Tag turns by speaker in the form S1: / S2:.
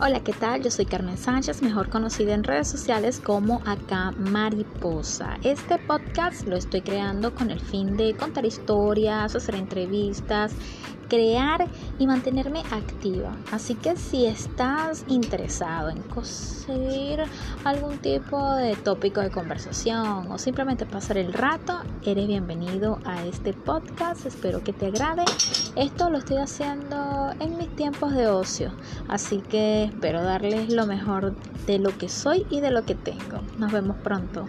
S1: Hola, ¿qué tal? Yo soy Carmen Sánchez, mejor conocida en redes sociales como Acá Mariposa. Este podcast lo estoy creando con el fin de contar historias, hacer entrevistas, crear y mantenerme activa. Así que si estás interesado en coser algún tipo de tópico de conversación o simplemente pasar el rato, eres bienvenido a este podcast. Espero que te agrade. Esto lo estoy haciendo en mis tiempos de ocio. Así que espero darles lo mejor de lo que soy y de lo que tengo. Nos vemos pronto.